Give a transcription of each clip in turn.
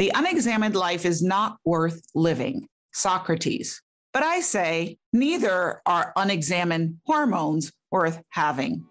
The unexamined life is not worth living. Socrates. But I say, neither are unexamined hormones worth having.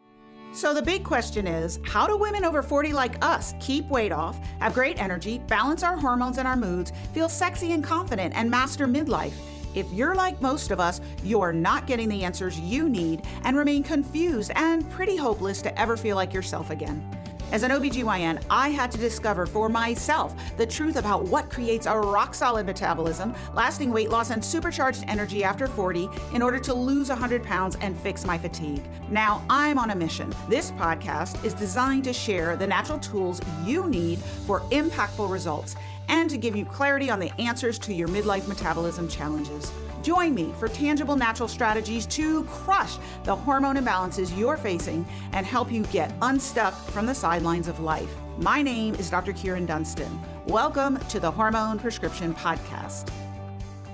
So the big question is how do women over 40 like us keep weight off, have great energy, balance our hormones and our moods, feel sexy and confident, and master midlife? If you're like most of us, you're not getting the answers you need and remain confused and pretty hopeless to ever feel like yourself again. As an OBGYN, I had to discover for myself the truth about what creates a rock solid metabolism, lasting weight loss, and supercharged energy after 40 in order to lose 100 pounds and fix my fatigue. Now I'm on a mission. This podcast is designed to share the natural tools you need for impactful results and to give you clarity on the answers to your midlife metabolism challenges. Join me for tangible natural strategies to crush the hormone imbalances you're facing and help you get unstuck from the sidelines of life. My name is Dr. Kyrin Dunston. Welcome to the Hormone Prescription Podcast.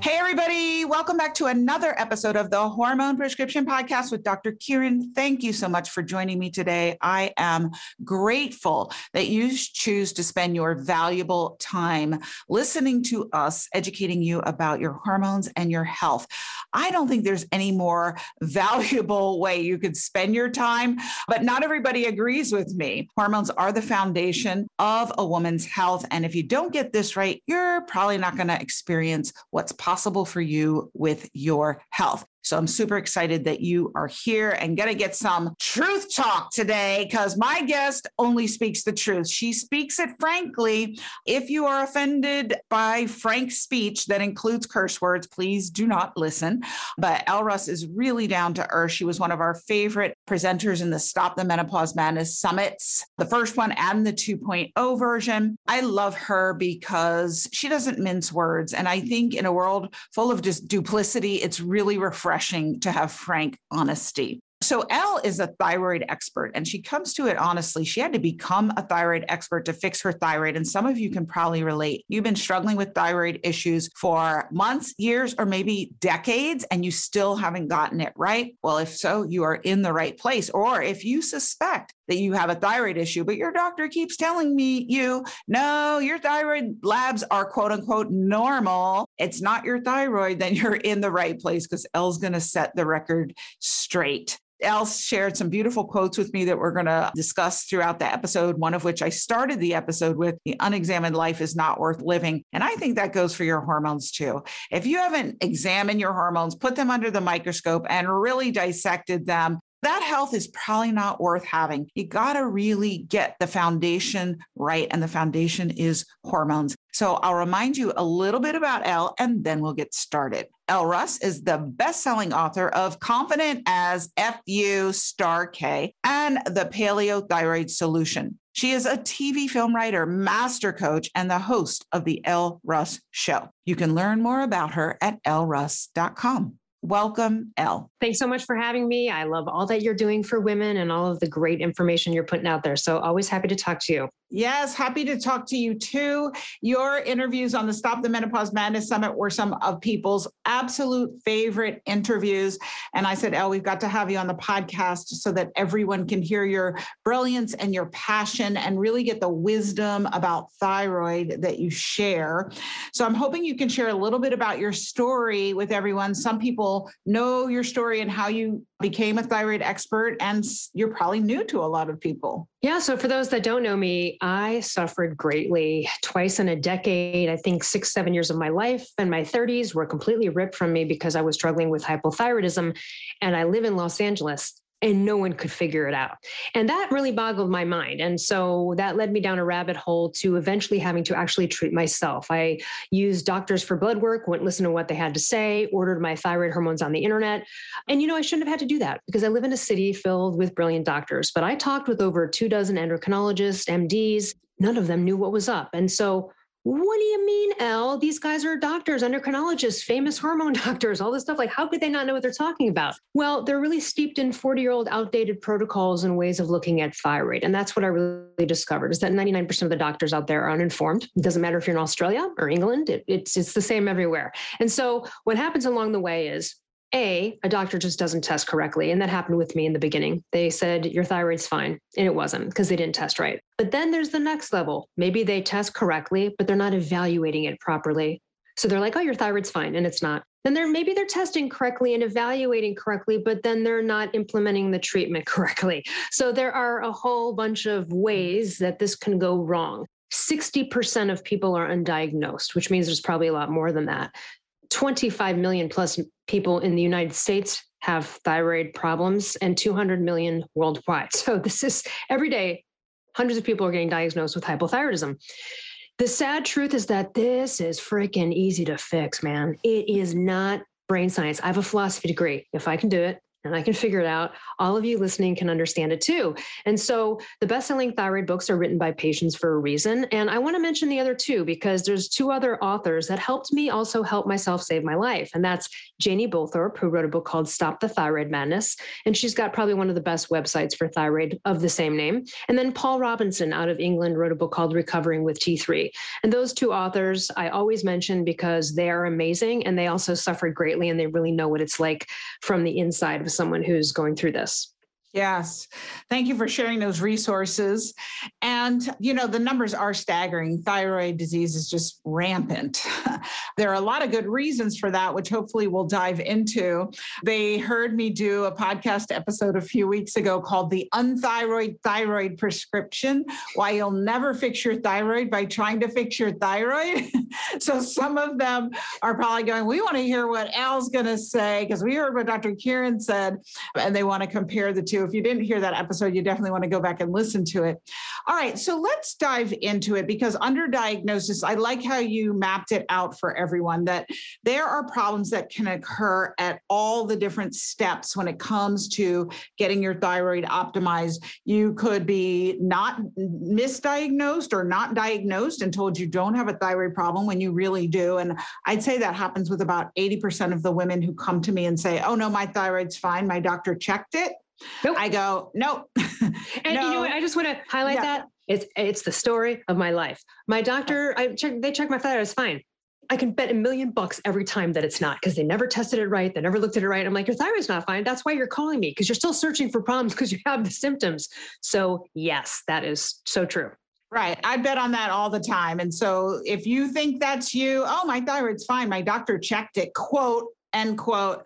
Hey, everybody. Welcome back to another episode of the Hormone Prescription Podcast with Dr. Kyrin. Thank you so much for joining me today. I am grateful that you choose to spend your valuable time listening to us, educating you about your hormones and your health. I don't think there's any more valuable way you could spend your time, but not everybody agrees with me. Hormones are the foundation of a woman's health. And if you don't get this right, you're probably not going to experience what's possible possible for you with your health. So I'm super excited that you are here and going to get some truth talk today because my guest only speaks the truth. She speaks it frankly. If you are offended by frank speech that includes curse words, please do not listen. But Elle Russ is really down to earth. She was one of our favorite presenters in the Stop the Menopause Madness summits, the first one and the 2.0 version. I love her because she doesn't mince words. And I think in a world full of just duplicity, it's really refreshing refreshing to have frank honesty. So, Elle is a thyroid expert and she comes to it honestly. She had to become a thyroid expert to fix her thyroid. And some of you can probably relate. You've been struggling with thyroid issues for months, years, or maybe decades, and you still haven't gotten it right. Well, if so, you are in the right place. Or if you suspect that you have a thyroid issue, but your doctor keeps telling me you, no, your thyroid labs are quote unquote normal. It's not your thyroid, then you're in the right place because Elle's going to set the record straight. Elle shared some beautiful quotes with me that we're going to discuss throughout the episode, one of which I started the episode with The unexamined life is not worth living. And I think that goes for your hormones too. If you haven't examined your hormones, put them under the microscope and really dissected them, that health is probably not worth having. You got to really get the foundation right. And the foundation is hormones. So I'll remind you a little bit about Elle and then we'll get started. Elle Russ is the best selling author of Confident as FU Star K and The Paleo Thyroid Solution. She is a TV film writer, master coach, and the host of The Elle Russ Show. You can learn more about her at elleruss.com. Welcome, Elle. Thanks so much for having me. I love all that you're doing for women and all of the great information you're putting out there. So, always happy to talk to you. Yes, happy to talk to you too. Your interviews on the Stop the Menopause Madness Summit were some of people's absolute favorite interviews. And I said, Elle, we've got to have you on the podcast so that everyone can hear your brilliance and your passion and really get the wisdom about thyroid that you share. So I'm hoping you can share a little bit about your story with everyone. Some people know your story and how you became a thyroid expert, and you're probably new to a lot of people. Yeah. So, for those that don't know me, I suffered greatly twice in a decade. I think six, seven years of my life and my 30s were completely ripped from me because I was struggling with hypothyroidism. And I live in Los Angeles and no one could figure it out. And that really boggled my mind. And so that led me down a rabbit hole to eventually having to actually treat myself. I used doctors for blood work, went listen to what they had to say, ordered my thyroid hormones on the internet. And you know, I shouldn't have had to do that because I live in a city filled with brilliant doctors. But I talked with over two dozen endocrinologists, MDs. None of them knew what was up. And so what do you mean, Elle? These guys are doctors, endocrinologists, famous hormone doctors, all this stuff. Like, how could they not know what they're talking about? Well, they're really steeped in 40 year old outdated protocols and ways of looking at thyroid. And that's what I really discovered is that 99% of the doctors out there are uninformed. It doesn't matter if you're in Australia or England, it, it's, it's the same everywhere. And so what happens along the way is A, a doctor just doesn't test correctly. And that happened with me in the beginning. They said, your thyroid's fine. And it wasn't because they didn't test right. But then there's the next level. Maybe they test correctly, but they're not evaluating it properly. So they're like, oh, your thyroid's fine. And it's not. Then they're maybe they're testing correctly and evaluating correctly, but then they're not implementing the treatment correctly. So there are a whole bunch of ways that this can go wrong. 60% of people are undiagnosed, which means there's probably a lot more than that. 25 million plus people in the United States have thyroid problems and 200 million worldwide. So this is every day, hundreds of people are getting diagnosed with hypothyroidism. The sad truth is that this is freaking easy to fix, man. It is not brain science. I have a philosophy degree. If I can do it, and I can figure it out. All of you listening can understand it too. And so the best-selling thyroid books are written by patients for a reason. And I want to mention the other two because there's two other authors that helped me also help myself save my life. And that's Janie Bowthorpe, who wrote a book called Stop the Thyroid Madness. And she's got probably one of the best websites for thyroid of the same name. And then Paul Robinson out of England wrote a book called Recovering with T3. And those two authors I always mention because they are amazing and they also suffered greatly and they really know what it's like from the inside of someone who's going through this. Yes. Thank you for sharing those resources. And, you know, the numbers are staggering. Thyroid disease is just rampant. there are a lot of good reasons for that, which hopefully we'll dive into. They heard me do a podcast episode a few weeks ago called The Unthyroid Thyroid Prescription Why You'll Never Fix Your Thyroid by Trying to Fix Your Thyroid. so some of them are probably going, We want to hear what Elle's going to say because we heard what Dr. Kyrin said, and they want to compare the two if you didn't hear that episode, you definitely want to go back and listen to it. All right, so let's dive into it because under diagnosis, I like how you mapped it out for everyone that there are problems that can occur at all the different steps when it comes to getting your thyroid optimized. You could be not misdiagnosed or not diagnosed and told you don't have a thyroid problem when you really do. And I'd say that happens with about 80% of the women who come to me and say, oh, no, my thyroid's fine. My doctor checked it. Nope. I go, nope. and no. you know what? I just want to highlight yeah. that. It's it's the story of my life. My doctor, I check, they check my thyroid, it's fine. I can bet a million bucks every time that it's not because they never tested it right. They never looked at it right. I'm like, your thyroid's not fine. That's why you're calling me because you're still searching for problems because you have the symptoms. So, yes, that is so true. Right. I bet on that all the time. And so if you think that's you, oh, my thyroid's fine. My doctor checked it, quote, end quote,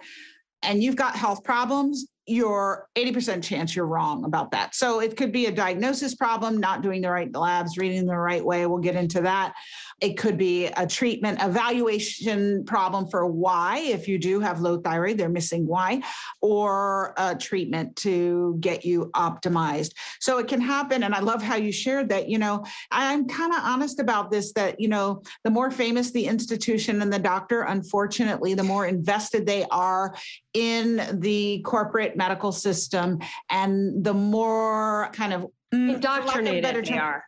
and you've got health problems, you're 80% chance you're wrong about that. So it could be a diagnosis problem, not doing the right labs, reading the right way. We'll get into that. It could be a treatment evaluation problem for why, if you do have low thyroid, they're missing why, or a treatment to get you optimized. So it can happen. And I love how you shared that. You know, I'm kind of honest about this that, you know, the more famous the institution and the doctor, unfortunately, the more invested they are in the corporate medical system and the more kind of mm, indoctrinated they are.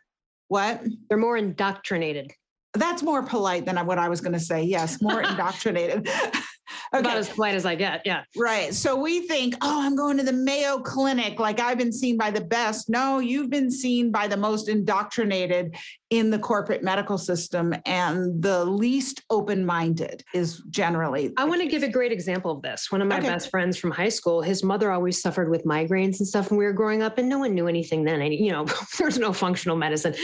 What? They're more indoctrinated. That's more polite than what I was going to say. Yes, more indoctrinated. okay. About as polite as I get. Yeah. Right. So we think, oh, I'm going to the Mayo Clinic, like I've been seen by the best. No, you've been seen by the most indoctrinated in the corporate medical system and the least open minded is generally. I want to give a great example of this. One of my okay. best friends from high school, his mother always suffered with migraines and stuff when we were growing up, and no one knew anything then. And, You know, there's no functional medicine.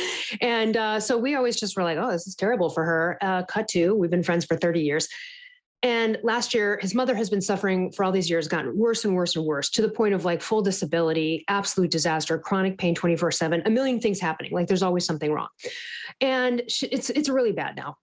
And uh, so we always just were like, oh, this is terrible for her. Uh, cut to, we've been friends for 30 years. And last year, his mother has been suffering for all these years, gotten worse and worse and worse to the point of like full disability, absolute disaster, chronic pain 24 7, a million things happening. Like there's always something wrong. And she, it's, it's really bad now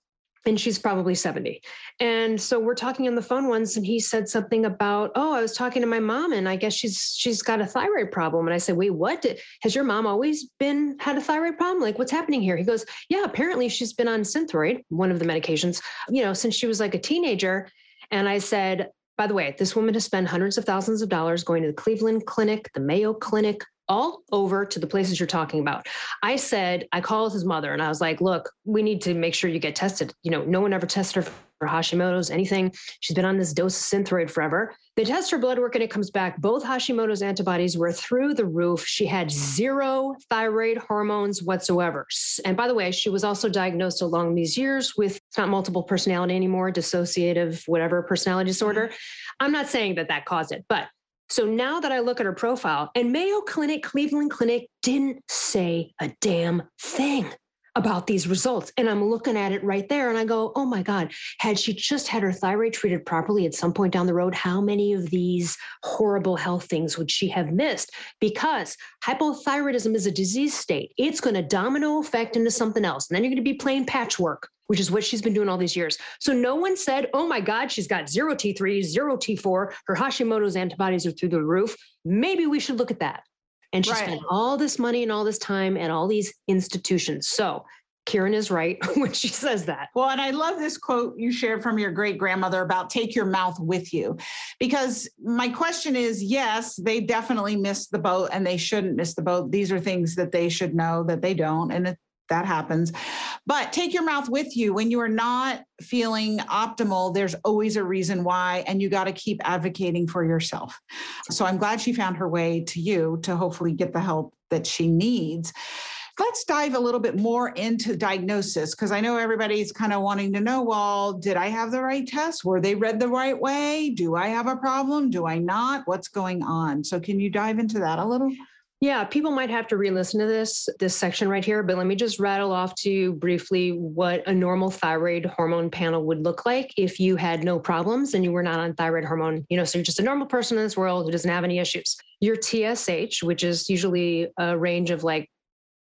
and she's probably 70. And so we're talking on the phone once and he said something about, "Oh, I was talking to my mom and I guess she's she's got a thyroid problem." And I said, "Wait, what? Has your mom always been had a thyroid problem? Like what's happening here?" He goes, "Yeah, apparently she's been on Synthroid, one of the medications, you know, since she was like a teenager." And I said, by the way, this woman has spent hundreds of thousands of dollars going to the Cleveland Clinic, the Mayo Clinic, all over to the places you're talking about. I said, I called his mother and I was like, look, we need to make sure you get tested. You know, no one ever tested her for Hashimoto's, anything. She's been on this dose of Synthroid forever. They test her blood work and it comes back. Both Hashimoto's antibodies were through the roof. She had hmm. zero thyroid hormones whatsoever. And by the way, she was also diagnosed along these years with it's not multiple personality anymore, dissociative, whatever personality disorder. Hmm. I'm not saying that that caused it, but so now that I look at her profile, and Mayo Clinic, Cleveland Clinic didn't say a damn thing about these results. And I'm looking at it right there and I go, oh my God, had she just had her thyroid treated properly at some point down the road, how many of these horrible health things would she have missed? Because hypothyroidism is a disease state, it's going to domino effect into something else. And then you're going to be playing patchwork. Which is what she's been doing all these years. So no one said, oh my God, she's got zero T3, zero T4, her Hashimoto's antibodies are through the roof. Maybe we should look at that. And she right. spent all this money and all this time and all these institutions. So Kyrin is right when she says that. Well, and I love this quote you shared from your great grandmother about take your mouth with you. Because my question is yes, they definitely missed the boat and they shouldn't miss the boat. These are things that they should know that they don't. And it, that happens. But take your mouth with you when you are not feeling optimal. There's always a reason why, and you got to keep advocating for yourself. So I'm glad she found her way to you to hopefully get the help that she needs. Let's dive a little bit more into diagnosis because I know everybody's kind of wanting to know well, did I have the right test? Were they read the right way? Do I have a problem? Do I not? What's going on? So, can you dive into that a little? Yeah, people might have to re-listen to this this section right here, but let me just rattle off to you briefly what a normal thyroid hormone panel would look like if you had no problems and you were not on thyroid hormone. You know, so you're just a normal person in this world who doesn't have any issues. Your TSH, which is usually a range of like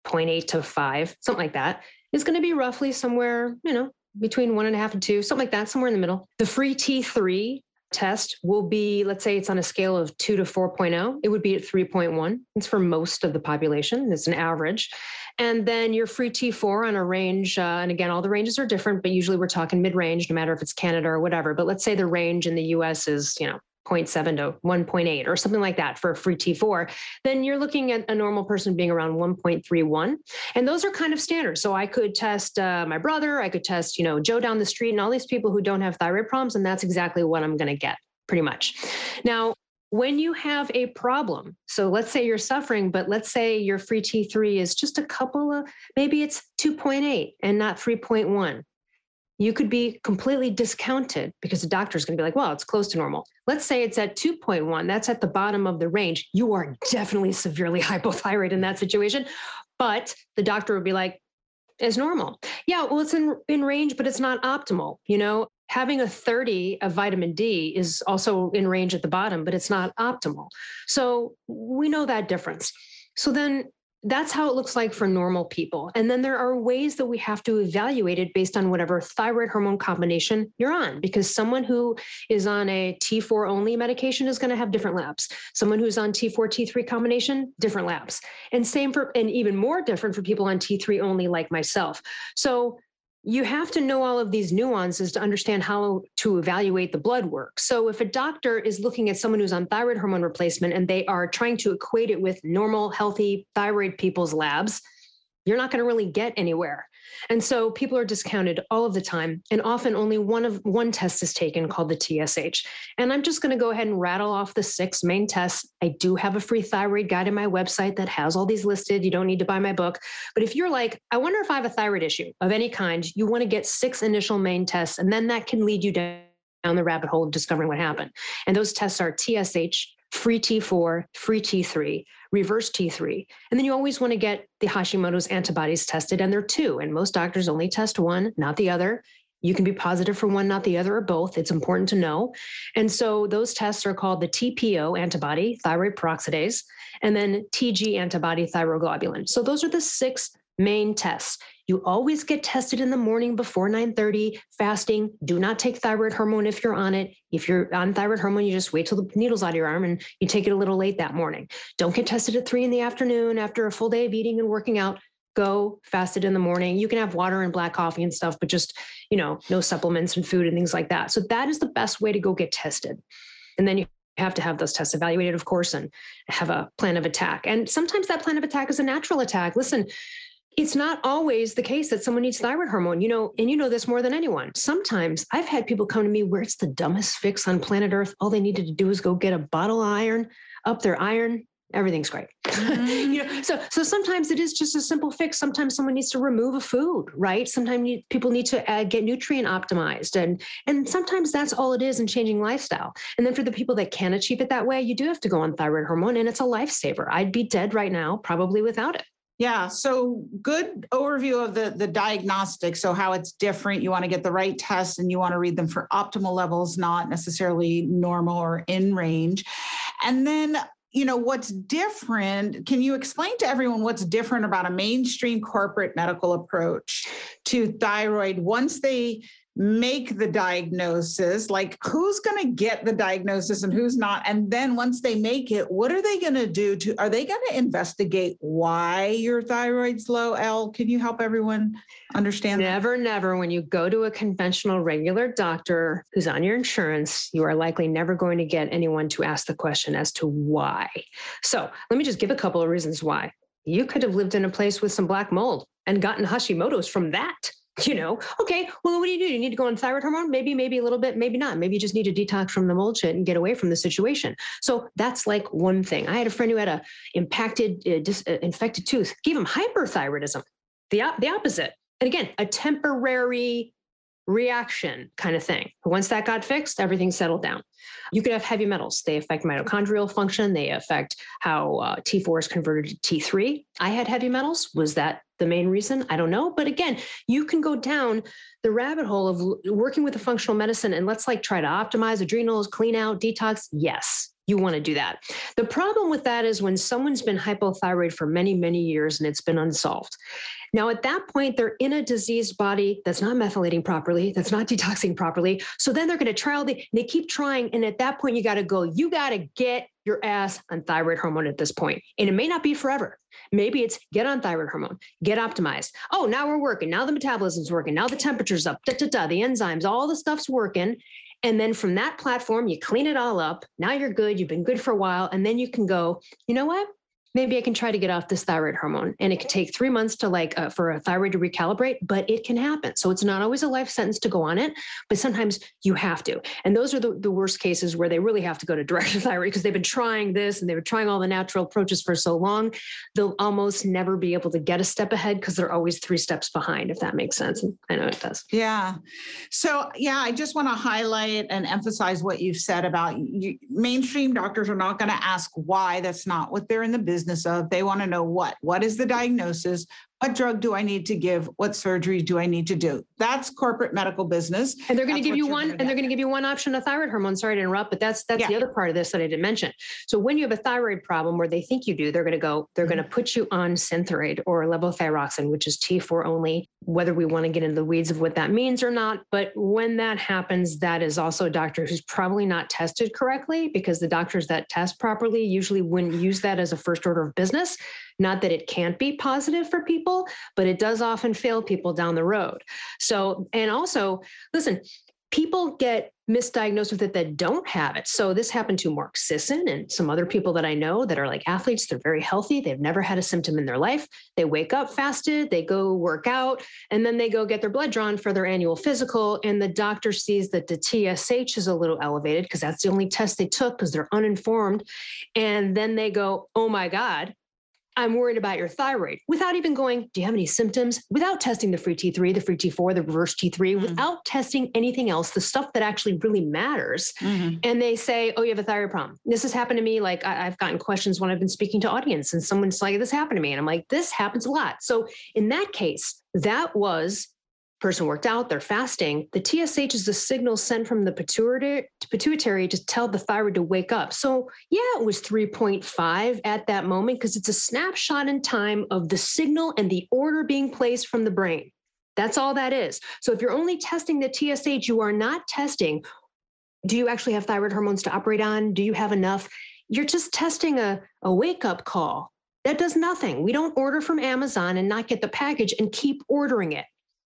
0.8 to 5, something like that, is going to be roughly somewhere, you know, between one and a half and two, something like that, somewhere in the middle. The free T3 test will be, let's say it's on a scale of two to 4.0, it would be at 3.1. It's for most of the population, it's an average. And then your free T4 on a range, uh, and again, all the ranges are different, but usually we're talking mid range, no matter if it's Canada or whatever. But let's say the range in the US is, you know, 0.7 to 1.8 or something like that for a free T4, then you're looking at a normal person being around 1.31. And those are kind of standard. So I could test uh, my brother, I could test, you know, Joe down the street and all these people who don't have thyroid problems. And that's exactly what I'm going to get pretty much. Now, when you have a problem, so let's say you're suffering, but let's say your free T3 is just a couple of, maybe it's 2.8 and not 3.1 you could be completely discounted because the doctor is going to be like, well, it's close to normal. Let's say it's at 2.1, that's at the bottom of the range. You are definitely severely hypothyroid in that situation. But the doctor would be like, it's normal. Yeah, well, it's in, in range, but it's not optimal. You know, having a 30 of vitamin D is also in range at the bottom, but it's not optimal. So we know that difference. So then that's how it looks like for normal people. And then there are ways that we have to evaluate it based on whatever thyroid hormone combination you're on, because someone who is on a T4 only medication is going to have different labs. Someone who's on T4, T3 combination, different labs. And same for, and even more different for people on T3 only like myself. So you have to know all of these nuances to understand how to evaluate the blood work. So, if a doctor is looking at someone who's on thyroid hormone replacement and they are trying to equate it with normal, healthy thyroid people's labs, you're not going to really get anywhere. And so people are discounted all of the time. And often only one of one test is taken called the TSH. And I'm just going to go ahead and rattle off the six main tests. I do have a free thyroid guide on my website that has all these listed. You don't need to buy my book. But if you're like, I wonder if I have a thyroid issue of any kind, you want to get six initial main tests, and then that can lead you down the rabbit hole of discovering what happened. And those tests are TSH, free T4, free T3, reverse T3. And then you always want to get the Hashimoto's antibodies tested, and there are two. And most doctors only test one, not the other. You can be positive for one, not the other, or both. It's important to know. And so those tests are called the TPO antibody, thyroid peroxidase, and then TG antibody, thyroglobulin. So those are the six main tests. You always get tested in the morning before 9:30, fasting. Do not take thyroid hormone if you're on it. If you're on thyroid hormone, you just wait till the needle's out of your arm and you take it a little late that morning. Don't get tested at three in the afternoon after a full day of eating and working out. Go fasted in the morning. You can have water and black coffee and stuff, but just, you know, no supplements and food and things like that. So that is the best way to go get tested. And then you have to have those tests evaluated, of course, and have a plan of attack. And sometimes that plan of attack is a natural attack. Listen, it's not always the case that someone needs thyroid hormone, you know, and you know this more than anyone. Sometimes I've had people come to me where it's the dumbest fix on planet Earth. All they needed to do is go get a bottle of iron, up their iron, everything's great. Mm-hmm. you know, so so sometimes it is just a simple fix. Sometimes someone needs to remove a food, right? Sometimes you, people need to uh, get nutrient optimized, and and sometimes that's all it is in changing lifestyle. And then for the people that can achieve it that way, you do have to go on thyroid hormone, and it's a lifesaver. I'd be dead right now probably without it. Yeah, so good overview of the the diagnostic. So how it's different. You want to get the right tests and you want to read them for optimal levels, not necessarily normal or in range. And then you know what's different can you explain to everyone what's different about a mainstream corporate medical approach to thyroid once they make the diagnosis like who's going to get the diagnosis and who's not? And then once they make it what are they going to do to are they going to investigate why your thyroid's low? Elle can you help everyone understand never that? never. When you go to a conventional regular doctor who's on your insurance you are likely never going to get anyone to ask the question as to why. So let me just give a couple of reasons why. You could have lived in a place with some black mold and gotten hashimoto's from that you know, okay, well, what do you do? You need to go on thyroid hormone? Maybe, maybe a little bit, maybe not. Maybe you just need to detox from the mold shit and get away from the situation. So that's like one thing. I had a friend who had a impacted, uh, dis, uh, infected tooth, gave him hyperthyroidism, the, the opposite. And again, a temporary reaction kind of thing. Once that got fixed, everything settled down. You could have heavy metals. They affect mitochondrial function. They affect how uh, T4 is converted to T3. I had heavy metals. Was that the main reason? I don't know. But again, you can go down the rabbit hole of working with a functional medicine and let's like try to optimize adrenals, clean out, detox. Yes, you want to do that. The problem with that is when someone's been hypothyroid for many, many years and it's been unsolved. Now, at that point, they're in a diseased body that's not methylating properly, that's not detoxing properly. So then they're going to try all the, they keep trying. And at that point, you got to go, you got to get your ass on thyroid hormone at this point. And it may not be forever. Maybe it's get on thyroid hormone, get optimized. Oh, now we're working. Now the metabolism's working. Now the temperature's up, da, da, da, the enzymes, all the stuff's working. And then from that platform, you clean it all up. Now you're good. You've been good for a while. And then you can go, you know what? Maybe I can try to get off this thyroid hormone. And it can take three months to like uh, for a thyroid to recalibrate, but it can happen. So it's not always a life sentence to go on it, but sometimes you have to. And those are the, the worst cases where they really have to go to direct thyroid because they've been trying this and they were trying all the natural approaches for so long. They'll almost never be able to get a step ahead because they're always three steps behind, if that makes sense. I know it does. Yeah. So, yeah, I just want to highlight and emphasize what you've said about you, mainstream doctors are not going to ask why. That's not what they're in the business business of. They want to know what? What is the diagnosis? What drug do I need to give? What surgery do I need to do? That's corporate medical business. And they're going to give you one, and they're going to give you one option of thyroid hormone. Sorry to interrupt, but that's that's yeah. the other part of this that I didn't mention. So when you have a thyroid problem where they think you do, they're going to go, they're mm-hmm. going to put you on Synthroid or levothyroxine, which is T4 only, whether we want to get into the weeds of what that means or not. But when that happens, that is also a doctor who's probably not tested correctly because the doctors that test properly usually wouldn't use that as a first order of business. Not that it can't be positive for people, but it does often fail people down the road. So, and also, listen, people get misdiagnosed with it that don't have it. So this happened to Mark Sisson and some other people that I know that are like athletes. They're very healthy. They've never had a symptom in their life. They wake up fasted, they go work out, and then they go get their blood drawn for their annual physical. And the doctor sees that the TSH is a little elevated because that's the only test they took because they're uninformed. And then they go, oh my God, I'm worried about your thyroid without even going, do you have any symptoms? Without testing the free T3, the free T4, the reverse T3, mm-hmm. without testing anything else, the stuff that actually really matters. Mm-hmm. And they say, oh, you have a thyroid problem. This has happened to me. Like I, have gotten questions when I've been speaking to audience and someone's like, this happened to me. And I'm like, this happens a lot. So in that case, that was person worked out, they're fasting, the TSH is the signal sent from the pituitary, pituitary to tell the thyroid to wake up. So, yeah, it was 3.5 at that moment because it's a snapshot in time of the signal and the order being placed from the brain. That's all that is. So, if you're only testing the TSH, you are not testing do you actually have thyroid hormones to operate on? Do you have enough? You're just testing a, a wake up call. That does nothing. We don't order from Amazon and not get the package and keep ordering it.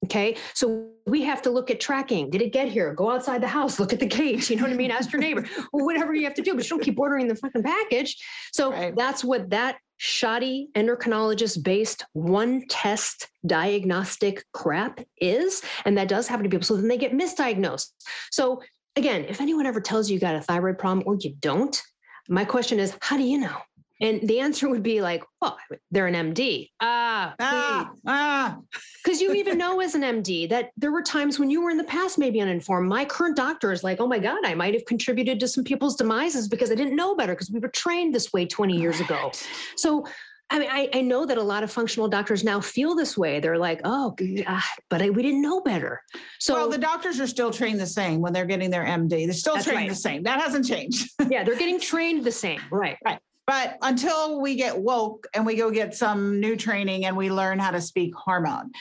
Okay. So we have to look at tracking. Did it get here? Go outside the house, look at the cage. You know what I mean? Ask your neighbor or whatever you have to do, but don't keep ordering the fucking package. So right. that's what that shoddy endocrinologist based one test diagnostic crap is. And that does happen to people. So then they get misdiagnosed. So again, if anyone ever tells you you got a thyroid problem or you don't, my question is, how do you know? And the answer would be like, well, they're an MD. Ah, ah, ah. Because you even know as an MD that there were times when you were in the past maybe uninformed. My current doctor is like, oh my God, I might have contributed to some people's demises because I didn't know better because we were trained this way 20 years ago. So I mean, I, I know that a lot of functional doctors now feel this way. They're like, oh, but I, we didn't know better. So, well, the doctors are still trained the same when they're getting their MD. They're still trained right. the same. That hasn't changed. yeah, they're getting trained the same. Right. Right. But until we get woke and we go get some new training and we learn how to speak hormone.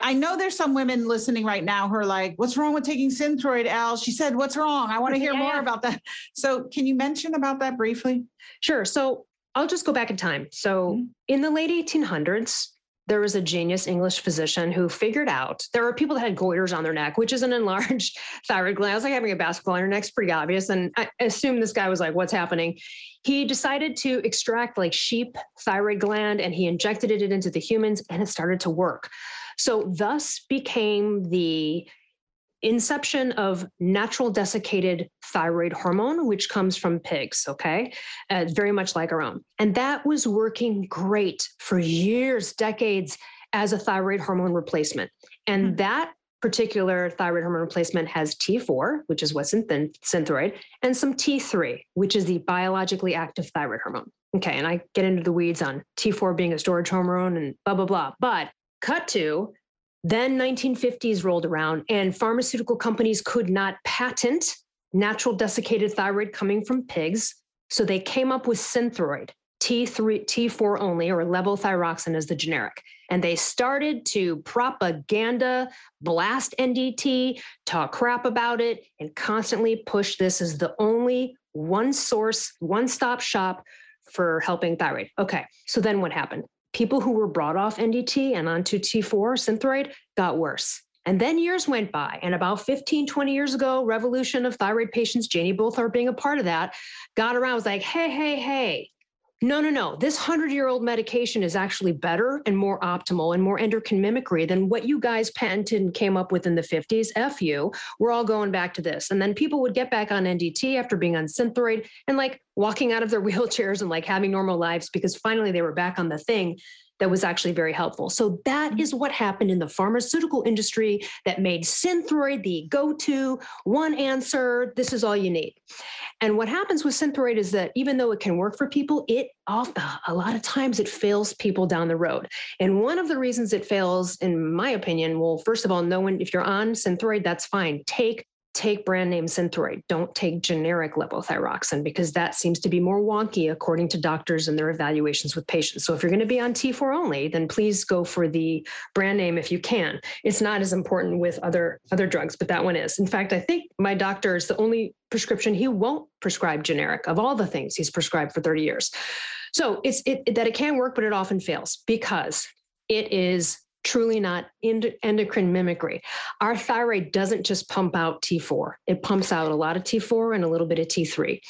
I know there's some women listening right now who are like, what's wrong with taking Synthroid, Elle? She said, what's wrong? I want to hear yeah. more about that. So can you mention about that briefly? Sure. So I'll just go back in time. So mm-hmm. in the late 1800s, there was a genius English physician who figured out there were people that had goiters on their neck, which is an enlarged thyroid gland. It's like having a basketball on your neck; neck's pretty obvious. And I assume this guy was like, what's happening? He decided to extract like sheep thyroid gland and he injected it into the humans and it started to work. So thus became the inception of natural desiccated thyroid hormone, which comes from pigs, okay? Uh, very much like our own. And that was working great for years, decades as a thyroid hormone replacement. And mm-hmm. that particular thyroid hormone replacement has T4, which is what's in thin, synthroid, and some T3, which is the biologically active thyroid hormone. Okay, and I get into the weeds on T4 being a storage hormone and blah, blah, blah. But cut to then 1950s rolled around and pharmaceutical companies could not patent natural desiccated thyroid coming from pigs. So they came up with Synthroid, T3, T4 only, or levothyroxine as the generic. And they started to propaganda, blast NDT, talk crap about it, and constantly push this as the only one source, one stop shop for helping thyroid. Okay, so then what happened? People who were brought off NDT and onto T4 Synthroid got worse. And then years went by, and about 15, 20 years ago, revolution of thyroid patients, Janie Bowthorpe being a part of that, got around, was like, hey, hey, hey, no, no, no. This 100 year old medication is actually better and more optimal and more endocrine mimicry than what you guys patented and came up with in the 50s. F you. We're all going back to this. And then people would get back on NDT after being on Synthroid and like walking out of their wheelchairs and like having normal lives because finally they were back on the thing that was actually very helpful. So that mm-hmm. what happened in the pharmaceutical industry that made Synthroid the go-to one answer. This is all you need. And what happens with Synthroid is that even though it can work for people, it often, a lot of times it fails people down the road. And one of the reasons it fails, in my opinion, well, first of all, no one, if you're on Synthroid, that's fine. Take take brand name Synthroid. Don't take generic levothyroxine because that seems to be more wonky according to doctors and their evaluations with patients. So if you're going to be on T4 only, then please go for the brand name if you can. It's not as important with other other drugs, but that one is. In fact, I think my doctor is the only prescription he won't prescribe generic of all the things he's prescribed for 30 years. So it's it, that it can work, but it often fails because it is truly not endocrine mimicry. Our thyroid doesn't just pump out T4, it pumps out a lot of T4 and a little bit of T3.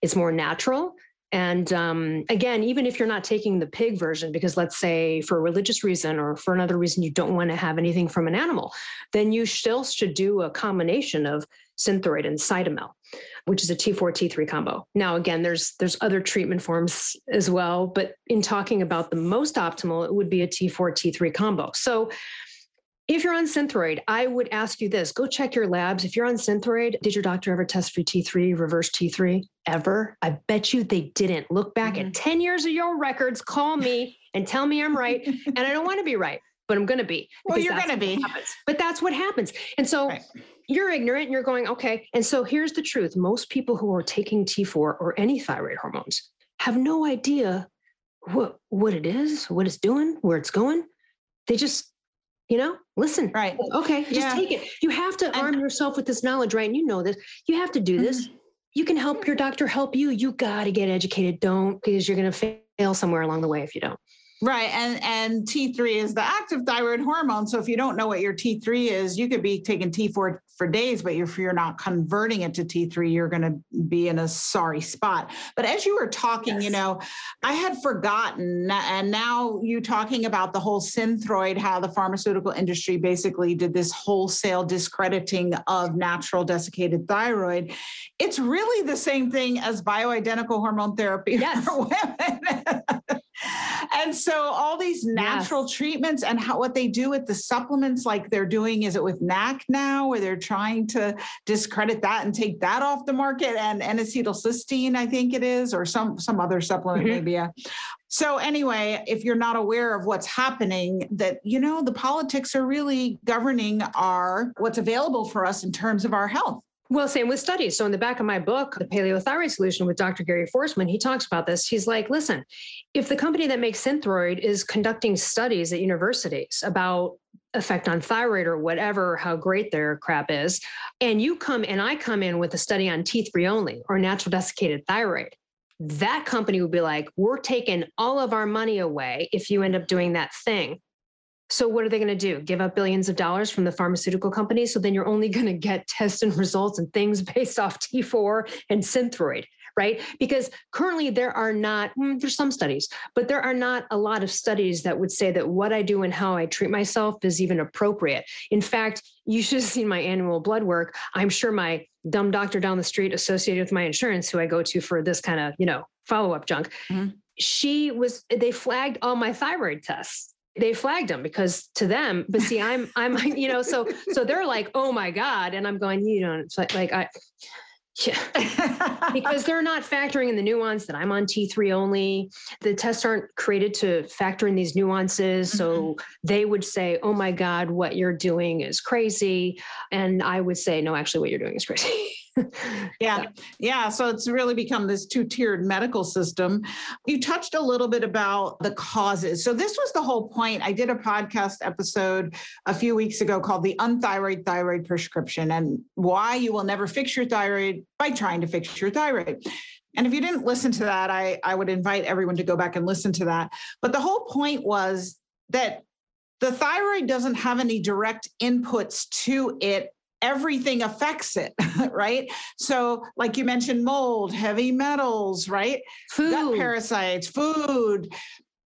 It's more natural. And um, again, even if you're not taking the pig version, because let's say for a religious reason or for another reason you don't want to have anything from an animal, then you still should do a combination of Synthroid and Cytomel which is a T4 T3 combo. Now again there's there's other treatment forms as well, but in talking about the most optimal it would be a T4 T3 combo. So if you're on Synthroid, I would ask you this go check your labs. If you're on Synthroid, did your doctor ever test for T3, reverse T3? Ever? I bet you they didn't. Look back mm-hmm. at 10 years of your records, call me and tell me I'm right. and I don't want to be right, but I'm going to be. Well, you're going to be. Happens. But that's what happens. And so right you're ignorant and you're going, okay. And so here's the truth most people who are taking T4 or any thyroid hormones have no idea what, what it is, what it's doing, where it's going. They just, you know, listen. Right. Okay. Just yeah. take it. You have to arm yourself with this knowledge, right? And you know this. You have to do this. Mm-hmm. You can help your doctor help you. You got to get educated. Don't because you're going to fail somewhere along the way if you don't. Right. And and T3 is the active thyroid hormone. So if you don't know what your T3 is, you could be taking T4 for days, but if you're not converting it to T3, you're going to be in a sorry spot. But as you were talking, yes. you know, I had forgotten, and now you talking about the whole synthroid, how the pharmaceutical industry basically did this wholesale discrediting of natural desiccated thyroid. It's really the same thing as bioidentical hormone therapy yes. for women. And so all these natural yes. treatments and how what they do with the supplements like they're doing is it with NAC now where they're trying to discredit that and take that off the market and N-acetylcysteine I think it is or some some other supplement mm-hmm. maybe yeah. So anyway, if you're not aware of what's happening, that you know the politics are really governing our what's available for us in terms of our health. Well, same with studies. So in the back of my book, The Paleothyroid Solution with Dr. Gary Foresman, he talks about this. He's like, listen, if the company that makes Synthroid is conducting studies at universities about effect on thyroid or whatever, how great their crap is, and you come and I come in with a study on T3 only or natural desiccated thyroid, that company would be like, we're taking all of our money away if you end up doing that thing. So what are they going to do? Give up billions of dollars from the pharmaceutical companies? So then you're only going to get tests and results and things based off T4 and Synthroid, right? Because currently there are not, mm, there's some studies, but there are not a lot of studies that would say that what I do and how I treat myself is even appropriate. In fact, you should have seen my annual blood work. I'm sure my dumb doctor down the street associated with my insurance, who I go to for this kind of, you know, follow-up junk, mm-hmm. she was, they flagged all my thyroid tests they flagged them because to them but see i'm i'm you know so so they're like oh my god and i'm going you know it's like, like i yeah. because they're not factoring in the nuance that I'm on T3 only. The tests aren't created to factor in these nuances. Mm-hmm. So they would say, oh my God, what you're doing is crazy. And I would say, no, actually, what you're doing is crazy. yeah. Yeah. So it's really become this two tiered medical system. You touched a little bit about the causes. So this was the whole point. I did a podcast episode a few weeks ago called The Unthyroid Thyroid Prescription and why you will never fix your thyroid by trying to fix your thyroid. And if you didn't listen to that, I, I would invite everyone to go back and listen to that. But the whole point was that the thyroid doesn't have any direct inputs to it everything affects it, right? So, like you mentioned, mold, heavy metals, right? Food. Gut parasites, food.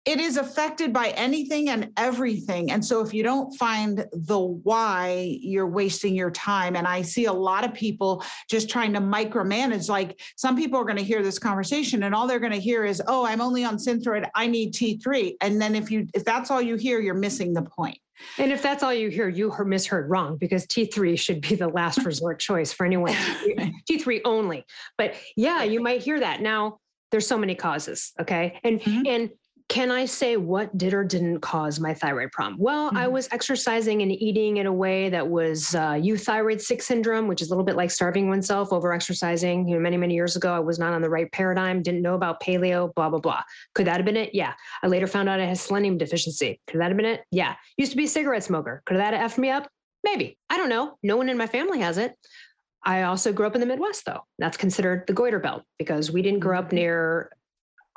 It is affected by anything and everything. And so, if you don't find the why, you're wasting your time. And I see a lot of people just trying to micromanage. Like some people are going to hear this conversation and all they're going to hear is, oh, I'm only on Synthroid. I need T3. And then if you if that's all you hear, you're missing the point. And if that's all you hear, you misheard wrong because T3 should be the last resort choice for anyone. T3 only. But yeah, you might hear that. Now, there's so many causes, okay? And mm-hmm. and can I say what did or didn't cause my thyroid problem? Well, mm-hmm. I was exercising and eating in a way that was uh, euthyroid sick syndrome, which is a little bit like starving oneself over exercising. You know, many, many years ago, I was not on the right paradigm, didn't know about paleo, blah, blah, blah. Could that have been it? Yeah. I later found out I had selenium deficiency. Could that have been it? Yeah. Used to be a cigarette smoker. Could that have effed me up? Maybe. I don't know. No one in my family has it. I also grew up in the Midwest, though. That's considered the goiter belt because we didn't grow up mm-hmm. near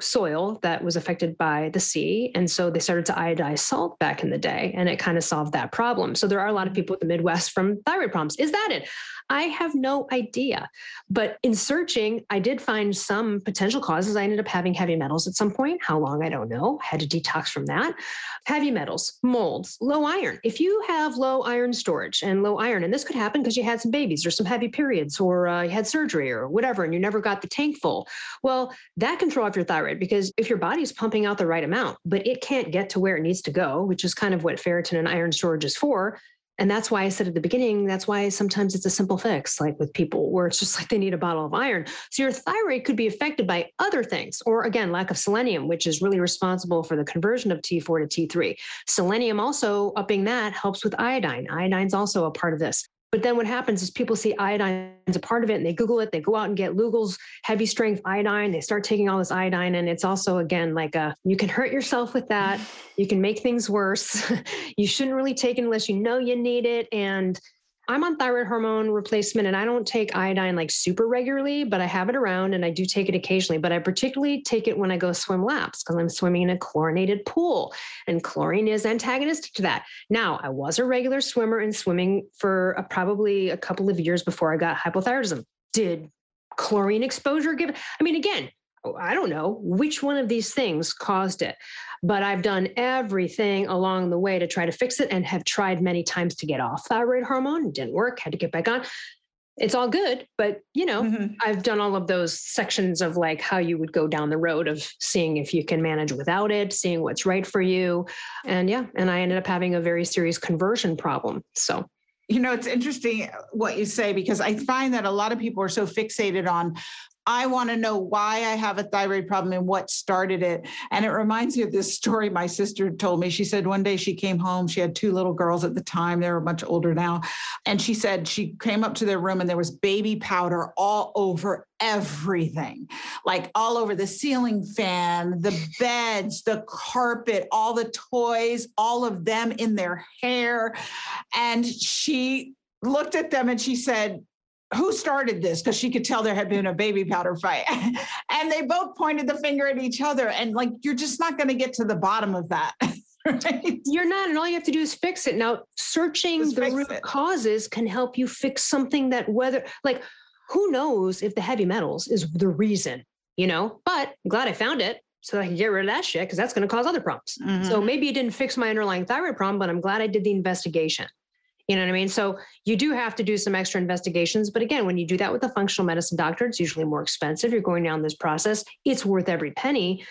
soil that was affected by the sea. And so they started to iodize salt back in the day, and it kind of solved that problem. So there are a lot of people in the Midwest from thyroid problems. Is that it? I have no idea. But in searching, I did find some potential causes. I ended up having heavy metals at some point. How long, I don't know. Had to detox from that. Heavy metals, molds, low iron. If you have low iron storage and low iron, and this could happen because you had some babies or some heavy periods or uh, you had surgery or whatever, and you never got the tank full, well, that can throw off your thyroid because if your body's pumping out the right amount, but it can't get to where it needs to go, which is kind of what ferritin and iron storage is for, and that's why I said at the beginning, that's why sometimes it's a simple fix, like with people where it's just like they need a bottle of iron. So your thyroid could be affected by other things, or again, lack of selenium, which is really responsible for the conversion of T4 to T3. Selenium also upping that helps with iodine. Iodine's also a part of this. But then what happens is people see iodine as a part of it and they Google it. They go out and get Lugol's heavy strength iodine. They start taking all this iodine. And it's also, again, like a, you can hurt yourself with that. You can make things worse. you shouldn't really take it unless you know you need it. And I'm on thyroid hormone replacement and I don't take iodine like super regularly, but I have it around and I do take it occasionally. But I particularly take it when I go swim laps because I'm swimming in a chlorinated pool and chlorine is antagonistic to that. Now, I was a regular swimmer and swimming for a, probably a couple of years before I got hypothyroidism. Did chlorine exposure give? I mean, again, I don't know which one of these things caused it, but I've done everything along the way to try to fix it and have tried many times to get off thyroid hormone. Didn't work, had to get back on. It's all good, but you know, mm-hmm. I've done all of those sections of like how you would go down the road of seeing if you can manage without it, seeing what's right for you. And yeah, and I ended up having a very serious conversion problem. So you know, it's interesting what you say because I find that a lot of people are so fixated on I want to know why I have a thyroid problem and what started it. And it reminds me of this story my sister told me. She said one day she came home, she had two little girls at the time, they were much older now. And she said she came up to their room and there was baby powder all over everything like all over the ceiling fan, the beds, the carpet, all the toys, all of them in their hair. And she looked at them and she said, who started this because she could tell there had been a baby powder fight and they both pointed the finger at each other and like you're just not going to get to the bottom of that right? you're not and all you have to do is fix it now searching just the root it. causes can help you fix something that whether like who knows if the heavy metals is the reason you know but i'm glad i found it so I can get rid of that shit because that's going to cause other problems. Mm-hmm. So maybe it didn't fix my underlying thyroid problem, but I'm glad I did the investigation. You know what I mean? So you do have to do some extra investigations. But again, when you do that with a functional medicine doctor, it's usually more expensive. You're going down this process, it's worth every penny.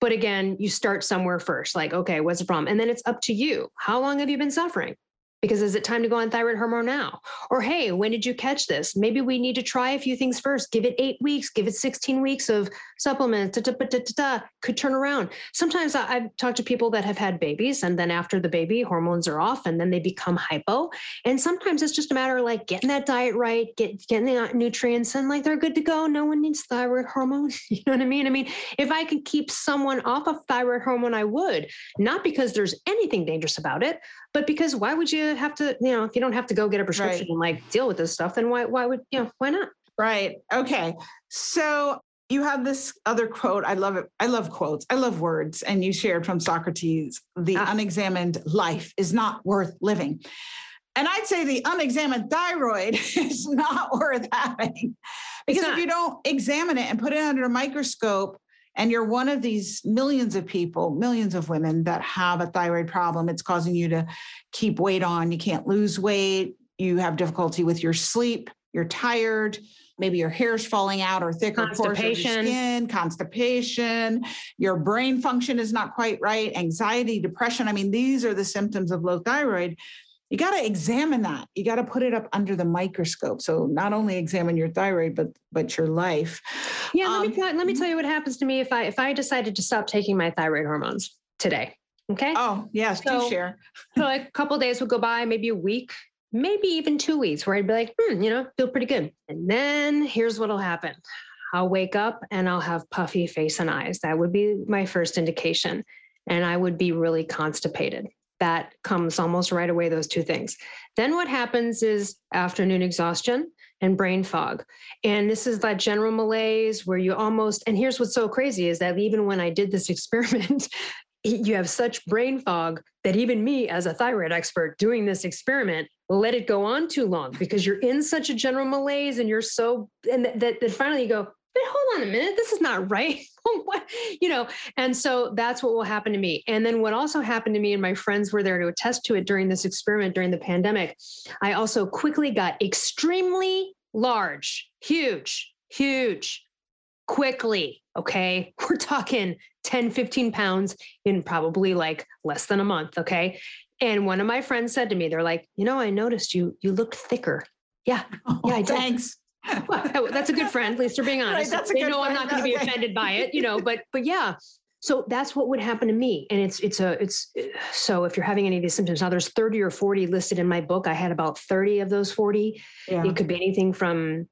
But again, you start somewhere first. Like, okay, what's the problem? And then it's up to you. How long have you been suffering? because is it time to go on thyroid hormone now? Or hey, when did you catch this? Maybe we need to try a few things first. Give it eight weeks, give it 16 weeks of supplements, da, da, da, could turn around. Sometimes I've talked to people that have had babies and then after the baby, hormones are off and then they become hypo. And sometimes it's just a matter of like getting that diet right, get, getting the nutrients and like they're good to go. No one needs thyroid hormone. You know what I mean? I mean, if I could keep someone off of thyroid hormone, I would, not because there's anything dangerous about it, but because why would you have to, you know, if you don't have to go get a prescription right. and like deal with this stuff, then why, why would, you know, why not? Right. Okay. So you have this other quote. I love it. I love quotes. I love words. And you shared from Socrates the ah. unexamined life is not worth living. And I'd say the unexamined thyroid is not worth having because if you don't examine it and put it under a microscope, and you're one of these millions of people, millions of women that have a thyroid problem, it's causing you to keep weight on. You can't lose weight. You have difficulty with your sleep. You're tired. Maybe your hair's falling out or thicker pores of your skin, constipation, your brain function is not quite right, anxiety, depression. I mean, these are the symptoms of low thyroid. You got to examine that. You got to put it up under the microscope. So not only examine your thyroid but but your life. Yeah um, let, me, um, let me tell you what happens to me if i if i decided to stop taking my thyroid hormones today okay? Oh yes so, do share. so a couple days would go by maybe a week maybe even two weeks where i'd be like hmm you know feel pretty good. And then here's what'll happen. I'll wake up and i'll have puffy face and eyes. That would be my first indication. And i would be really constipated. That comes almost right away, those two things. Then what happens is afternoon exhaustion and brain fog. And this is that general malaise where you almost, and here's what's so crazy is that even when I did this experiment, you have such brain fog that even me, as a thyroid expert doing this experiment, let it go on too long because you're in such a general malaise and you're so, and that, that finally you go, but hold on a minute, this is not right. what, you know, and so that's what will happen to me. And then what also happened to me, and my friends were there to attest to it during this experiment during the pandemic, I also quickly got extremely large, huge, huge, quickly. Okay. We're talking 10, 15 pounds in probably like less than a month. Okay. And one of my friends said to me, they're like, you know, I noticed you, you looked thicker. Yeah. Oh, yeah. I did. Thanks well, that's a good friend. At least they're being honest. Right, that's a they know friend. I'm not going to be offended by it, you know. But but yeah. So that's what would happen to me, and it's it's a it's so if you're having any of these symptoms now, there's 30 or 40 listed in my book. I had about 30 of those 40. Yeah. It could be anything from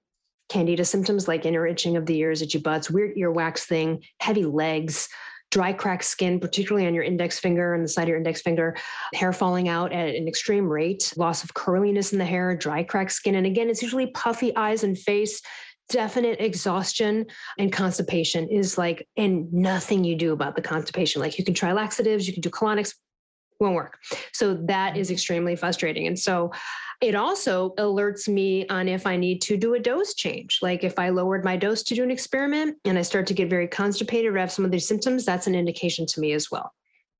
candida symptoms like inner itching of the ears, itchy butts, weird earwax thing, heavy legs, dry, cracked skin, particularly on your index finger and the side of your index finger, hair falling out at an extreme rate, loss of curliness in the hair, dry, cracked skin. And again, it's usually puffy eyes and face. Definite exhaustion and constipation is like, and nothing you do about the constipation. Like you can try laxatives, you can do colonics, won't work. So that is mm-hmm. extremely frustrating. And so it also alerts me on if I need to do a dose change. Like if I lowered my dose to do an experiment and I start to get very constipated or have some of these symptoms, that's an indication to me as well.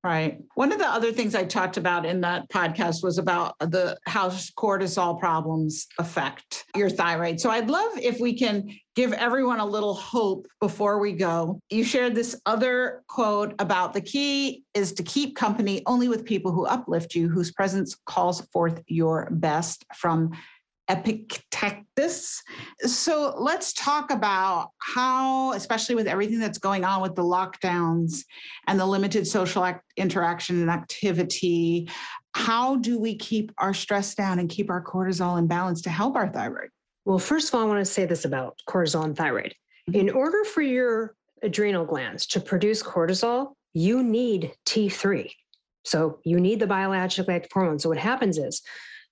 Right. One of the other things I talked about in that podcast was about the how cortisol problems affect your thyroid. So I'd love if we can give everyone a little hope before we go. You shared this other quote about the key is to keep company only with people who uplift you, whose presence calls forth your best from Epictetus. So let's talk about how, especially with everything that's going on with the lockdowns and the limited social act- interaction and activity, how do we keep our stress down and keep our cortisol in balance to help our thyroid? Well, first of all, I want to say this about cortisol and thyroid. Mm-hmm. In order for your adrenal glands to produce cortisol, you need T3. So you need the biologically active hormone. So what happens is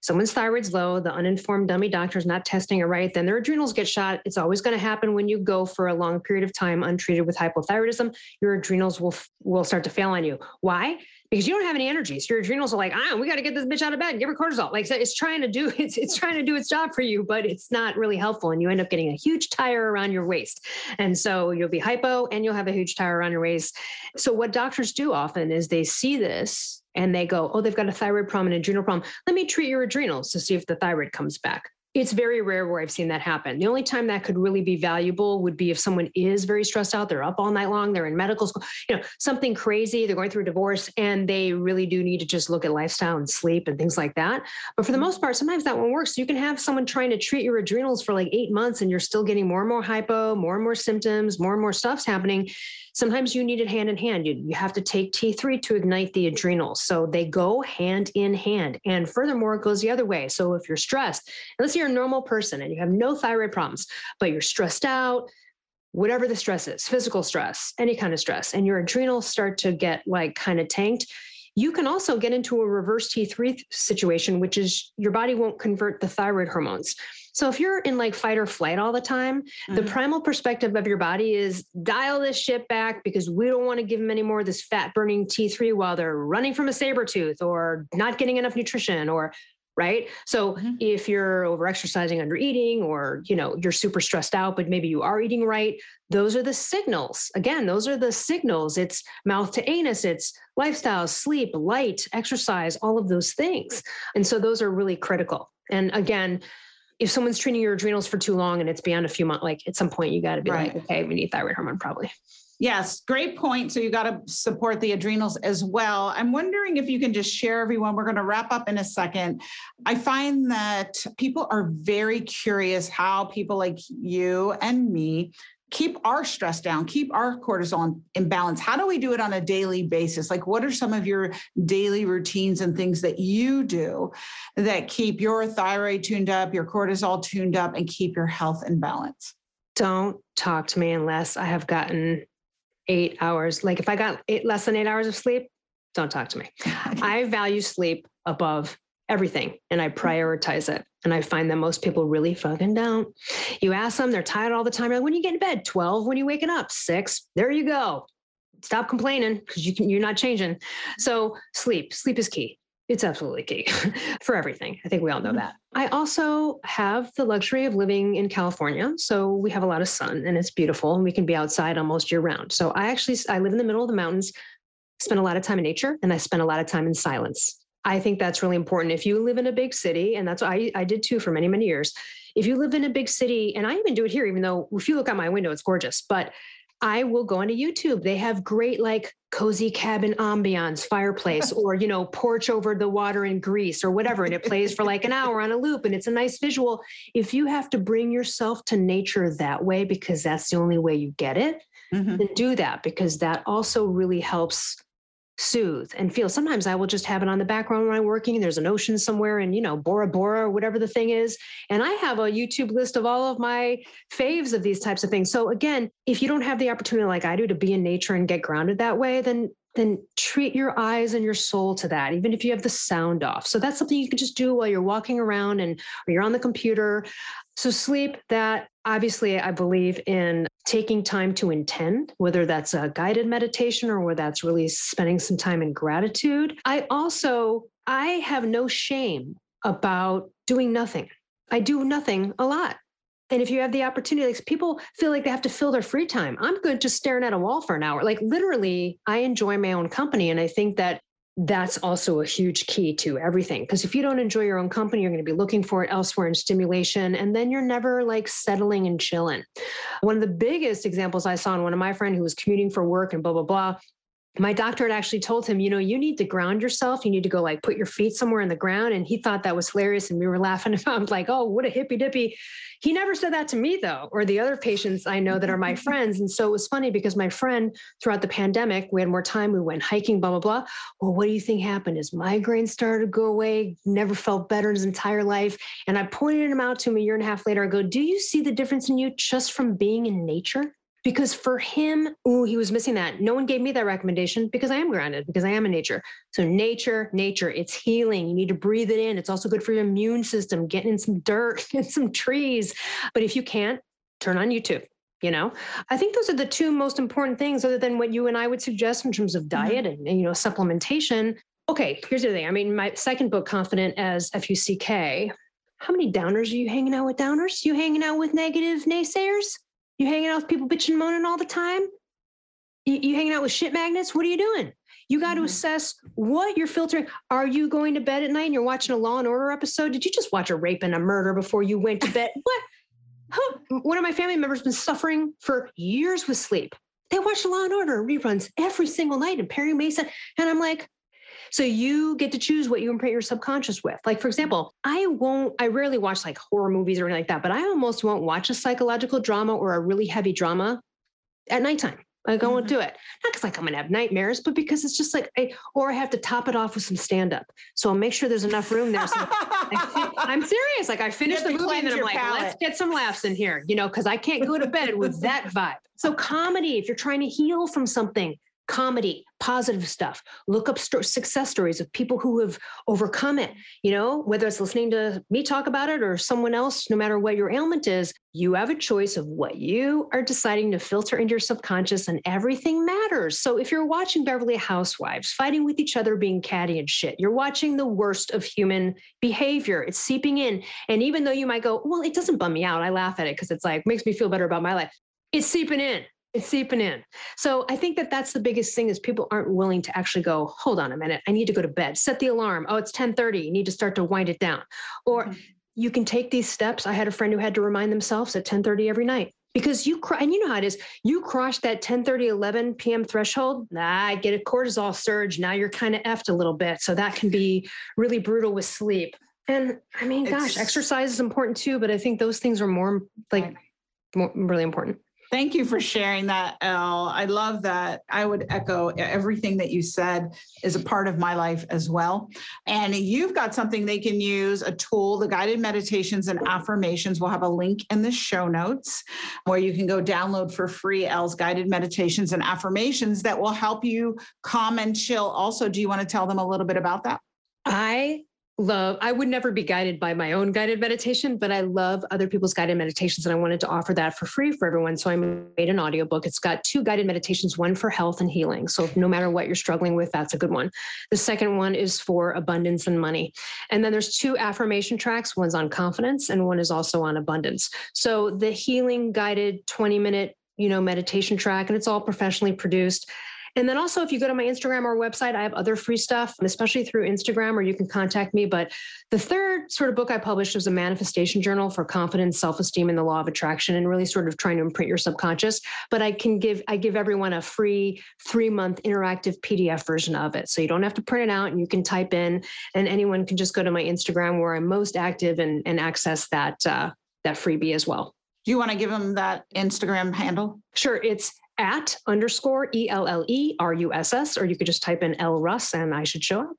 someone's thyroid's low, the uninformed dummy doctor's not testing it right, then their adrenals get shot. It's always going to happen when you go for a long period of time untreated with hypothyroidism. Your adrenals will will start to fail on you. Why? Because you don't have any energy. So your adrenals are like, ah, we got to get this bitch out of bed, give her cortisol. Like it's trying to do it's it's trying to do its job for you, but it's not really helpful, and you end up getting a huge tire around your waist. And so you'll be hypo, and you'll have a huge tire around your waist. So what doctors do often is they see this and they go, oh, they've got a thyroid problem, an adrenal problem. Let me treat your adrenals to see if the thyroid comes back. It's very rare where I've seen that happen. The only time that could really be valuable would be if someone is very stressed out, they're up all night long, they're in medical school, you know, something crazy, they're going through a divorce, and they really do need to just look at lifestyle and sleep and things like that. But for the most part, sometimes that one works. You can have someone trying to treat your adrenals for like eight months and you're still getting more and more hypo, more and more symptoms, more and more stuff's happening sometimes you need it hand in hand. You, you have to take T3 to ignite the adrenals. So they go hand in hand. And furthermore, it goes the other way. So if you're stressed, unless you're a normal person and you have no thyroid problems, but you're stressed out, whatever the stress is, physical stress, any kind of stress, and your adrenals start to get like kind of tanked, you can also get into a reverse T3 situation, which is your body won't convert the thyroid hormones. So if you're in like fight or flight all the time, mm-hmm. the primal perspective of your body is dial this shit back because we don't want to give them any more of this fat burning T3 while they're running from a saber tooth or not getting enough nutrition or right? So mm-hmm. if you're over exercising under eating or you know you're super stressed out but maybe you are eating right those are the signals. Again those are the signals. It's mouth to anus it's lifestyle sleep light exercise all of those things. And so those are really critical. And again if someone's treating your adrenals for too long and it's beyond a few months, like at some point you got to be right. like, okay, we need thyroid hormone probably. Yes, great point. So you got to support the adrenals as well. I'm wondering if you can just share everyone. We're going to wrap up in a second. I find that people are very curious how people like you and me keep our stress down, keep our cortisol in balance? How do we do it on a daily basis? Like, what are some of your daily routines and things that you do that keep your thyroid tuned up, your cortisol tuned up, and keep your health in balance? Don't talk to me unless I have gotten eight hours. Like, if I got eight, less than eight hours of sleep, don't talk to me. I value sleep above everything and I prioritize it. And I find that most people really fucking don't. You ask them, they're tired all the time. like, when you get in bed? 12. When you waking up? Six. There you go. Stop complaining because you can, you're not changing. So sleep, sleep is key. It's absolutely key for everything. I think we all know that. I also have the luxury of living in California. So we have a lot of sun and it's beautiful and we can be outside almost year round. So I actually I live in the middle of the mountains, spend a lot of time in nature and I spend a lot of time in silence. I think that's really important. If you live in a big city, and that's what I, I did too for many, many years. If you live in a big city, and I even do it here, even though if you look out my window, it's gorgeous, but I will go onto YouTube. They have great like cozy cabin ambiance, fireplace, or you know, porch over the water in Greece or whatever. And it plays for like an hour on a loop and it's a nice visual. If you have to bring yourself to nature that way, because that's the only way you get it, mm-hmm. then do that because that also really helps soothe and feel. Sometimes I will just have it on the background when I'm working. There's an ocean somewhere and, you know, Bora Bora or whatever the thing is. And I have a YouTube list of all of my faves of these types of things. So again, if you don't have the opportunity like I do to be in nature and get grounded that way, then then treat your eyes and your soul to that, even if you have the sound off. So that's something you can just do while you're walking around and or you're on the computer. So, sleep, that obviously, I believe in taking time to intend, whether that's a guided meditation or whether that's really spending some time in gratitude. I also, I have no shame about doing nothing. I do nothing a lot. And if you have the opportunity, like people feel like they have to fill their free time. I'm good just staring at a wall for an hour. Like literally, I enjoy my own company. And I think that that's also a huge key to everything. Because if you don't enjoy your own company, you're going to be looking for it elsewhere in stimulation. And then you're never like settling and chilling. One of the biggest examples I saw in one of my friend who was commuting for work and blah, blah, blah my doctor had actually told him, you know, you need to ground yourself. You need to go like put your feet somewhere in the ground. And he thought that was hilarious. And we were laughing about like, oh, what a hippy dippy. He never said that to me though, or the other patients I know that are my friends. And so it was funny because my friend throughout the pandemic, we had more time, we went hiking, blah, blah, blah. Well, what do you think happened? His migraine started to go away, never felt better in his entire life. And I pointed him out to him a year and a half later. I go, do you see the difference in you just from being in nature? Because for him, ooh, he was missing that. No one gave me that recommendation because I am grounded, because I am in nature. So nature, nature, it's healing. You need to breathe it in. It's also good for your immune system, getting in some dirt, get some trees. But if you can't, turn on YouTube. You know, I think those are the two most important things, other than what you and I would suggest in terms of mm-hmm. diet mm-hmm. and, and, you know, supplementation. Okay, here's the thing. I mean, my second book, Confident as F U C K. How many downers are you hanging out with downers? You hanging out with negative naysayers? You hanging out with people bitching and moaning all the time? You, you hanging out with shit magnets? What are you doing? You got to mm-hmm. assess what you're filtering. Are you going to bed at night and you're watching a Law and Order episode? Did you just watch a rape and a murder before you went to bed? what? One of my family members been suffering for years with sleep. They watch Law and Order reruns every single night and Perry Mason. And I'm like, so you get to choose what you imprint your subconscious with. Like, for example, I won't, I rarely watch like horror movies or anything like that, but I almost won't watch a psychological drama or a really heavy drama at nighttime. Like I won't mm-hmm. do it. Not because like I'm gonna have nightmares, but because it's just like I or I have to top it off with some stand-up. So I'll make sure there's enough room there. So I, am serious. Like I finish the movie and then I'm like, palate. let's get some laughs in here, you know, because I can't go to bed with that vibe. So comedy, if you're trying to heal from something, comedy, positive stuff. Look up st- success stories of people who have overcome it. You know, whether it's listening to me talk about it or someone else, no matter what your ailment is, you have a choice of what you are deciding to filter into your subconscious, and everything matters. So if you're watching Beverly Housewives fighting with each other, being catty and shit, you're watching the worst of human behavior. It's seeping in. And even though you might go, well, it doesn't bum me out, I laugh at it because it's like, makes me feel better about my life. It's seeping in it's seeping in. So I think that that's the biggest thing is people aren't willing to actually go, hold on a minute, I need to go to bed. Set the alarm. Oh, it's 1030. You need to start to wind it down. Or mm-hmm. you can take these steps. I had a friend who had to remind themselves at 1030 every night because you cry and you know how it is you cross that 10 30 11 p.m threshold nah, get a cortisol surge now you're kind of effed a little bit so that can be really brutal with sleep and i mean gosh exercise is important too but i think those things are more like more, really important Thank you for sharing that, Elle. I love that. I would echo everything that you said is a part of my life as well. And you've got something they can use a tool, the guided meditations and affirmations. We'll have a link in the show notes where you can go download for free Elle's guided meditations and affirmations that will help you calm and chill. Also, do you want to tell them a little bit about that? I love i would never be guided by my own guided meditation but i love other people's guided meditations and i wanted to offer that for free for everyone. So i made an audiobook. It's got two guided meditations one for health and healing. So no matter what you're struggling with that's a good one. The second one is for abundance and money. And then there's two affirmation tracks. One's on confidence and one is also on abundance. So the healing guided 20 minute you know meditation track and it's all professionally produced and then also, if you go to my Instagram or website, I have other free stuff, especially through Instagram, or you can contact me. But the third sort of book I published was a manifestation journal for confidence, self-esteem, and the law of attraction, and really sort of trying to imprint your subconscious. But I can give I give everyone a free three-month interactive PDF version of it. So you don't have to print it out and you can type in, and anyone can just go to my Instagram where I'm most active and, and access that uh, that freebie as well. Do you want to give them that Instagram handle? Sure. It's at underscore E L L E R U S S, or you could just type in Elle Russ and I should show up.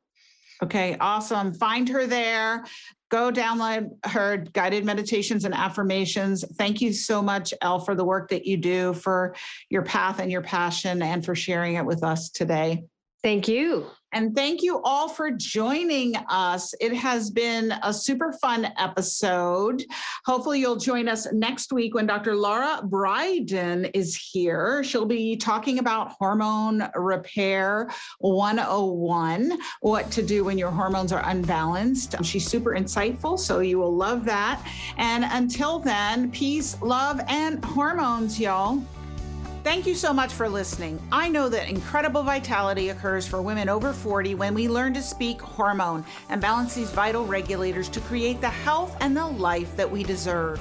Okay, awesome. Find her there. Go download her guided meditations and affirmations. Thank you so much, Elle, for the work that you do, for your path and your passion, and for sharing it with us today. Thank you. And thank you all for joining us. It has been a super fun episode. Hopefully, you'll join us next week when Dr. Laura Briden is here. She'll be talking about hormone repair 101, what to do when your hormones are unbalanced. She's super insightful, so you will love that. And until then, peace, love, and hormones, y'all. Thank you so much for listening. I know that incredible vitality occurs for women over 40 when we learn to speak hormone and balance these vital regulators to create the health and the life that we deserve.